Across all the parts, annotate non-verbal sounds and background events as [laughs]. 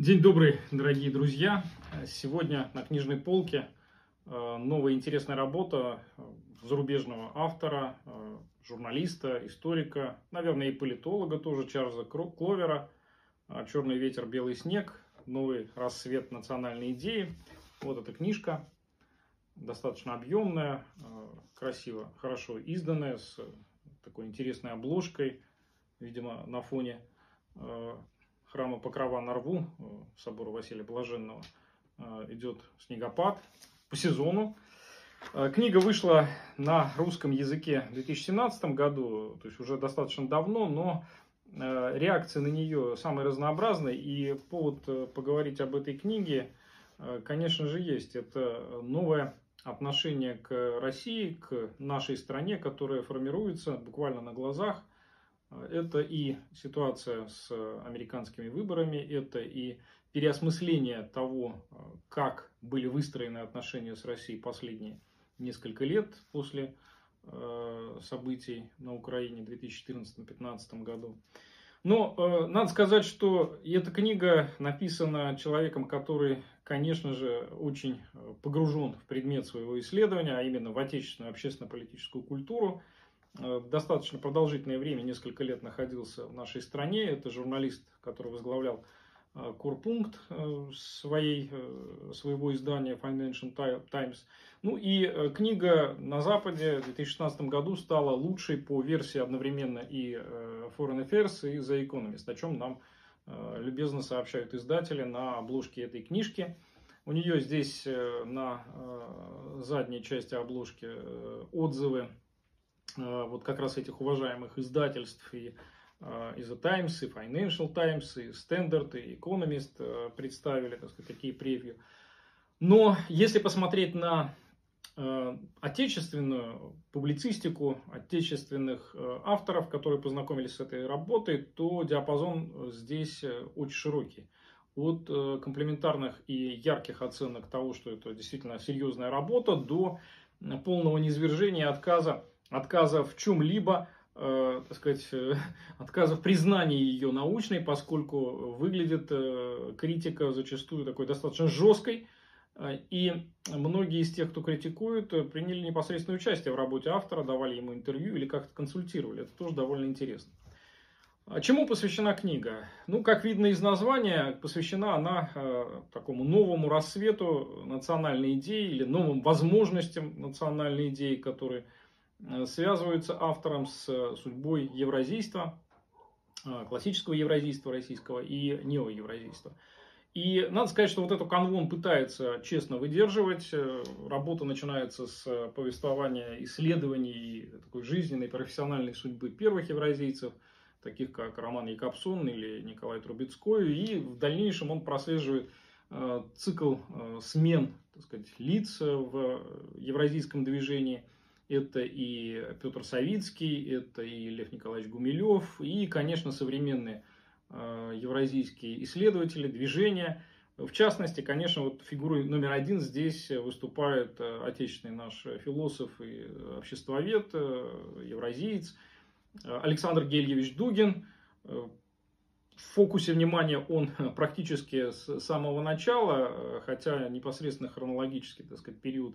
День добрый, дорогие друзья! Сегодня на книжной полке э, новая интересная работа э, зарубежного автора, э, журналиста, историка, наверное, и политолога тоже, Чарльза Кловера «Черный ветер, белый снег. Новый рассвет национальной идеи». Вот эта книжка, достаточно объемная, красиво, хорошо изданная, с такой интересной обложкой, видимо, на фоне храма Покрова на Рву, э, собора Василия Блаженного, э, идет снегопад по сезону. Э, книга вышла на русском языке в 2017 году, то есть уже достаточно давно, но реакции на нее самые разнообразные. И повод поговорить об этой книге, конечно же, есть. Это новое отношение к России, к нашей стране, которое формируется буквально на глазах это и ситуация с американскими выборами, это и переосмысление того, как были выстроены отношения с Россией последние несколько лет после э, событий на Украине в 2014-2015 году. Но э, надо сказать, что эта книга написана человеком, который, конечно же, очень погружен в предмет своего исследования, а именно в отечественную общественно-политическую культуру. Э, достаточно продолжительное время, несколько лет находился в нашей стране. Это журналист, который возглавлял э, Корпункт э, своей, своего издания Financial Times. Ну и книга на Западе в 2016 году стала лучшей по версии одновременно и Foreign Affairs, и The Economist, о чем нам любезно сообщают издатели на обложке этой книжки. У нее здесь на задней части обложки отзывы вот как раз этих уважаемых издательств и, э, и The Times, и Financial Times, и Standard, и Economist э, представили, так сказать, такие превью. Но если посмотреть на отечественную публицистику отечественных авторов, которые познакомились с этой работой, то диапазон здесь очень широкий. От комплементарных и ярких оценок того, что это действительно серьезная работа, до полного низвержения отказа отказа в чем-либо, э, так сказать, э, [laughs] отказа в признании ее научной, поскольку выглядит э, критика зачастую такой достаточно жесткой, э, и многие из тех, кто критикует, э, приняли непосредственное участие в работе автора, давали ему интервью или как-то консультировали. Это тоже довольно интересно. А чему посвящена книга? Ну, как видно из названия, посвящена она э, такому новому рассвету национальной идеи или новым возможностям национальной идеи, которые связываются автором с э, судьбой евразийства, э, классического евразийства российского и неоевразийства. И надо сказать, что вот эту канву он пытается честно выдерживать. Работа начинается с повествования исследований такой жизненной, профессиональной судьбы первых евразийцев, таких как Роман Якобсон или Николай Трубецкой. И в дальнейшем он прослеживает цикл смен так сказать, лиц в евразийском движении – это и Петр Савицкий, это и Лев Николаевич Гумилев, и, конечно, современные э, евразийские исследователи, движения. В частности, конечно, вот фигурой номер один здесь выступает э, отечественный наш философ и обществовед, э, евразиец Александр Гельевич Дугин. В фокусе внимания он [laughs] практически с самого начала, хотя непосредственно хронологический, так сказать, период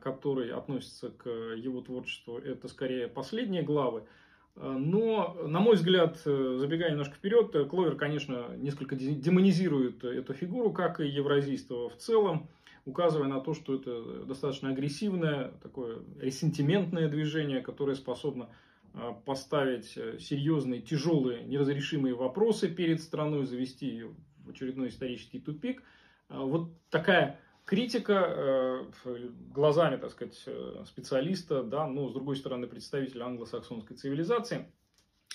который относится к его творчеству, это скорее последние главы. Э, но, на мой взгляд, э, забегая немножко вперед, Кловер, конечно, несколько демонизирует эту фигуру, как и евразийство в целом, указывая на то, что это достаточно агрессивное, такое ресентиментное движение, которое способно поставить серьезные, тяжелые, неразрешимые вопросы перед страной, завести ее в очередной исторический тупик. Вот такая критика э, глазами, так сказать, э, специалиста, да, но с другой стороны представителя англосаксонской цивилизации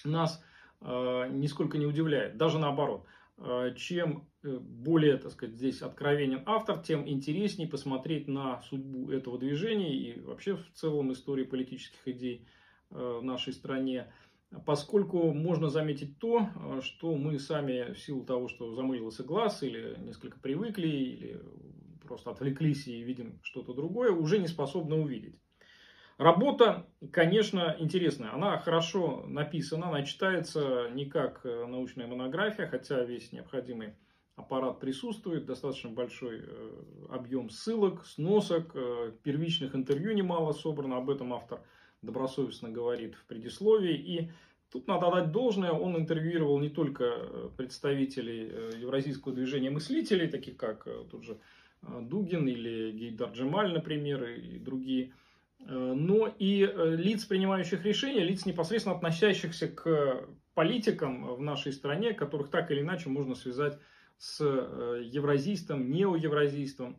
нас э, нисколько не удивляет, даже наоборот. Чем более, так сказать, здесь откровенен автор, тем интереснее посмотреть на судьбу этого движения и вообще в целом истории политических идей в нашей стране поскольку можно заметить то, что мы сами в силу того, что замылился глаз или несколько привыкли, или просто отвлеклись и видим что-то другое, уже не способны увидеть. Работа, конечно, интересная. Она хорошо написана, она читается не как э, научная монография, хотя весь необходимый аппарат присутствует, достаточно большой объем ссылок, сносок, первичных интервью немало собрано, об этом автор добросовестно говорит в предисловии. И тут надо дать должное, он интервьюировал не только представителей евразийского движения мыслителей, таких как тут же Дугин или Гейдар Джемаль, например, и другие, но и лиц, принимающих решения, лиц, непосредственно относящихся к политикам в нашей стране, которых так или иначе можно связать с э, евразийством, неоевразийством,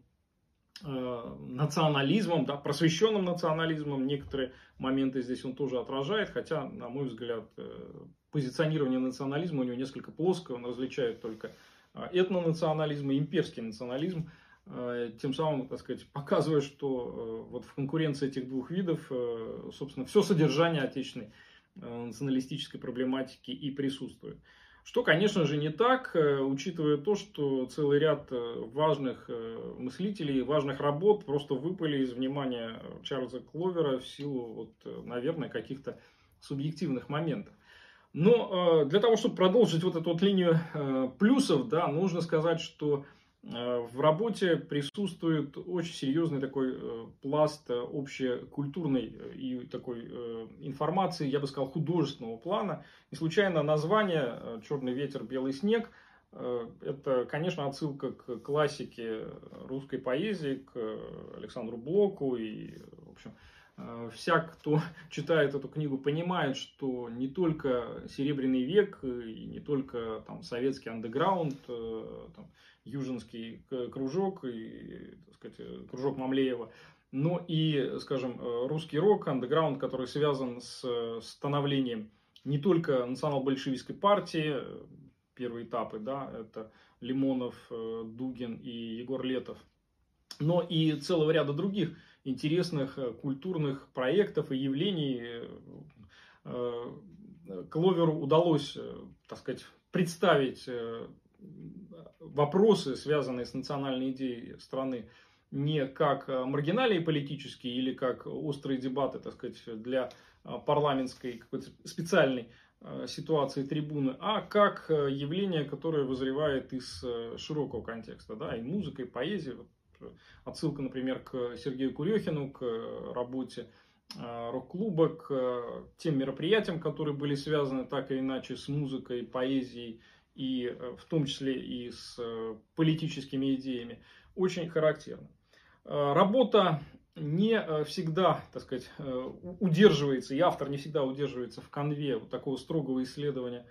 э, национализмом, да, просвещенным национализмом. Некоторые моменты здесь он тоже отражает, хотя, на мой взгляд, э, позиционирование национализма у него несколько плоское, он различает только этнонационализм и имперский национализм, тем самым, так сказать, показывая, что вот в конкуренции этих двух видов, собственно, все содержание отечественной националистической проблематики и присутствует. Что, конечно же, не так, э, учитывая то, что целый ряд э, важных э, мыслителей, важных работ просто выпали из внимания Чарльза Кловера в силу, вот, наверное, каких-то субъективных моментов. Но для того, чтобы продолжить вот эту вот линию плюсов, да, нужно сказать, что Э, в работе присутствует очень серьезный такой э, пласт э, общекультурной и такой информации, я бы сказал, художественного плана. Не случайно название «Черный ветер, белый снег» это, конечно, отсылка к классике русской поэзии, к Александру Блоку и, в общем, всяк, кто [laughs] читает эту книгу, понимает, что не только Серебряный век и не только там, советский андеграунд, там, Южинский кружок и, так сказать, кружок Мамлеева, но и, скажем, русский рок, андеграунд, который связан с становлением не только национал-большевистской партии, первые этапы, да, это Лимонов, Дугин и Егор Летов, но и целого ряда других интересных культурных проектов и явлений. Кловеру удалось, так сказать, представить вопросы, связанные с национальной идеей страны, не как э, маргиналии политические или как острые дебаты, так сказать, для э, парламентской какой-то специальной э, ситуации трибуны, а как явление, которое вызревает из широкого контекста, да, и музыка, и поэзия. Вот отсылка, например, к Сергею Курехину, к работе рок-клуба, к тем мероприятиям, которые были связаны так или иначе с музыкой, поэзией, и э, в том числе и с э, политическими идеями, очень характерно. Э, работа не всегда, так сказать, удерживается, и автор не всегда удерживается в конве вот такого строгого исследования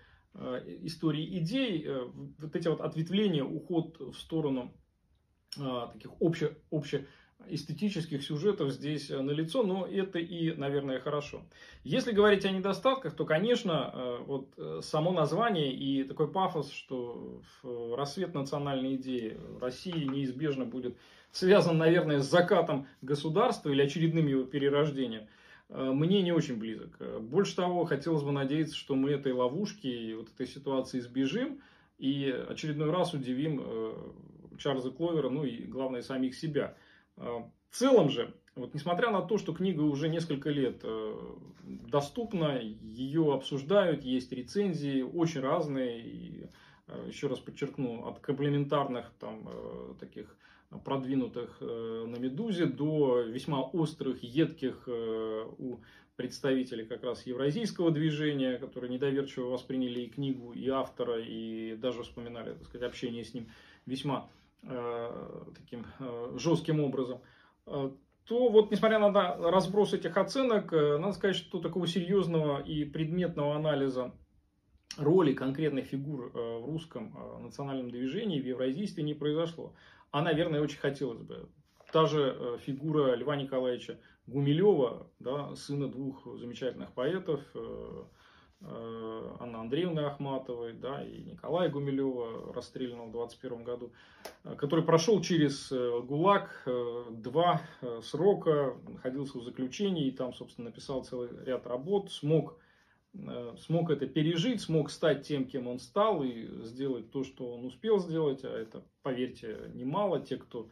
истории идей. Вот эти вот ответвления, уход в сторону таких обще, обще эстетических сюжетов здесь э, налицо, но это и, наверное, хорошо. Если говорить о недостатках, то, конечно, э, вот э, само название и такой пафос, что рассвет национальной идеи России неизбежно будет связан, наверное, с закатом государства или очередным его перерождением, мне не очень близок. Больше того, хотелось бы надеяться, что мы этой ловушки и вот этой ситуации избежим и очередной раз удивим Чарльза Кловера, ну и, главное, самих себя – а, в целом же, вот несмотря на то, что книга уже несколько лет э, доступна, ее обсуждают, есть рецензии очень разные, и, э, еще раз подчеркну, от комплементарных там э, таких продвинутых на «Медузе» до весьма острых, едких у представителей как раз евразийского движения, которые недоверчиво восприняли и книгу, и автора, и даже вспоминали, так сказать, общение с ним. Весьма таким э, жестким образом, э, то вот, несмотря на разброс этих оценок, надо сказать, что такого серьезного и предметного анализа роли конкретных фигур в русском национальном движении, в евразийстве не произошло. А, наверное, очень хотелось бы. Та же фигура Льва Николаевича Гумилева, да, сына двух замечательных поэтов, Э, Анны Андреевны Ахматовой, да, и Николая Гумилева, расстрелянного в 21 году, э, который прошел через э, ГУЛАГ два срока, находился в заключении и там, собственно, написал целый ряд работ, смог, смог это пережить, смог стать тем, кем он стал и сделать то, что он успел сделать, а это, поверьте, немало, те, кто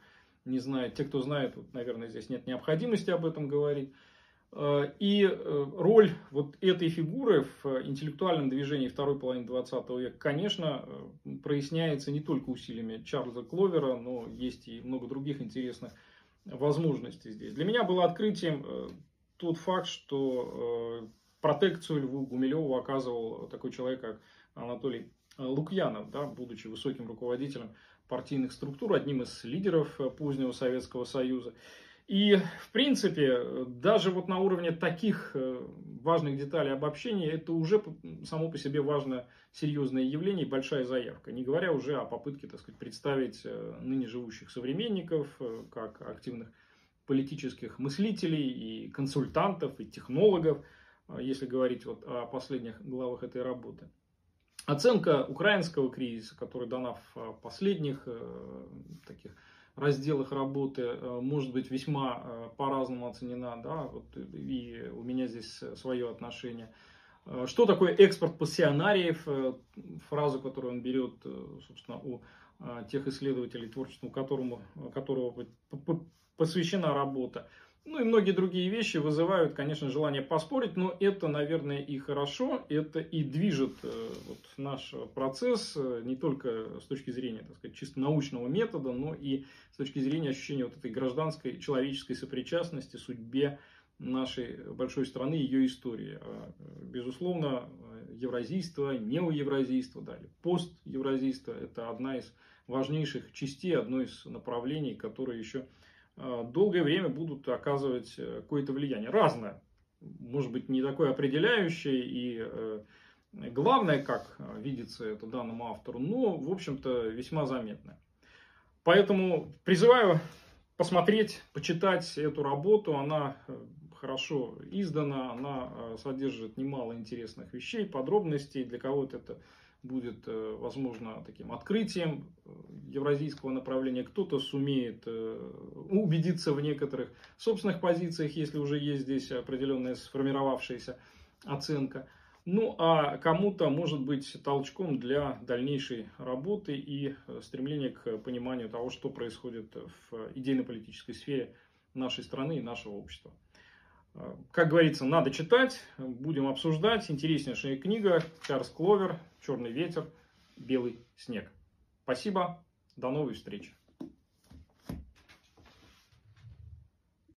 не знает, те, кто знает, вот, наверное, здесь нет необходимости об этом говорить. Э, и роль вот этой фигуры в интеллектуальном движении второй половины 20 века, конечно, проясняется не только усилиями Чарльза Кловера, но есть и много других интересных возможностей здесь. Для меня было открытием тот факт, что протекцию Льву Гумилеву оказывал такой человек, как Анатолий Лукьянов, да, будучи высоким руководителем партийных структур, одним из лидеров позднего Советского Союза. И, в принципе, даже вот на уровне таких э, важных деталей обобщения, это уже само по себе важное, серьезное явление и большая заявка. Не говоря уже о попытке, так сказать, представить э, ныне живущих современников э, как активных политических мыслителей и консультантов, и технологов, если говорить вот о последних главах этой работы. Оценка украинского кризиса, которая дана в последних таких разделах работы, э, может быть весьма по-разному оценена, да, вот и у меня здесь свое отношение. Что такое экспорт пассионариев, фразу, которую он берет, собственно, у тех исследователей, творчеству которому, которого посвящена работа. Ну и многие другие вещи вызывают, конечно, желание поспорить, но это, наверное, и хорошо, это и движет э, вот, наш процесс э, не только с точки зрения, так сказать, чисто научного метода, но и с точки зрения ощущения вот этой гражданской человеческой сопричастности судьбе нашей большой страны, ее истории. А, безусловно, евразийство, неоевразийство, да, или постевразийство – это одна из важнейших частей, одно из направлений, которые еще Э, долгое время будут оказывать э, какое-то влияние. Разное. Может быть, не такое определяющее и э, главное, как видится это данному автору, но, в общем-то, весьма заметное. Поэтому призываю посмотреть, почитать эту работу. Она хорошо издана, она содержит немало интересных вещей, подробностей. Для кого-то это будет, э, возможно, таким открытием э, евразийского направления. Кто-то сумеет э, убедиться в некоторых собственных позициях, если уже есть здесь определенная сформировавшаяся оценка. Ну, а кому-то может быть толчком для дальнейшей работы и стремления к пониманию того, что происходит в идейно-политической сфере нашей страны и нашего общества. Как говорится, надо читать, будем обсуждать. Интереснейшая книга Чарльз Кловер «Черный ветер, белый снег». Спасибо, до новой встречи.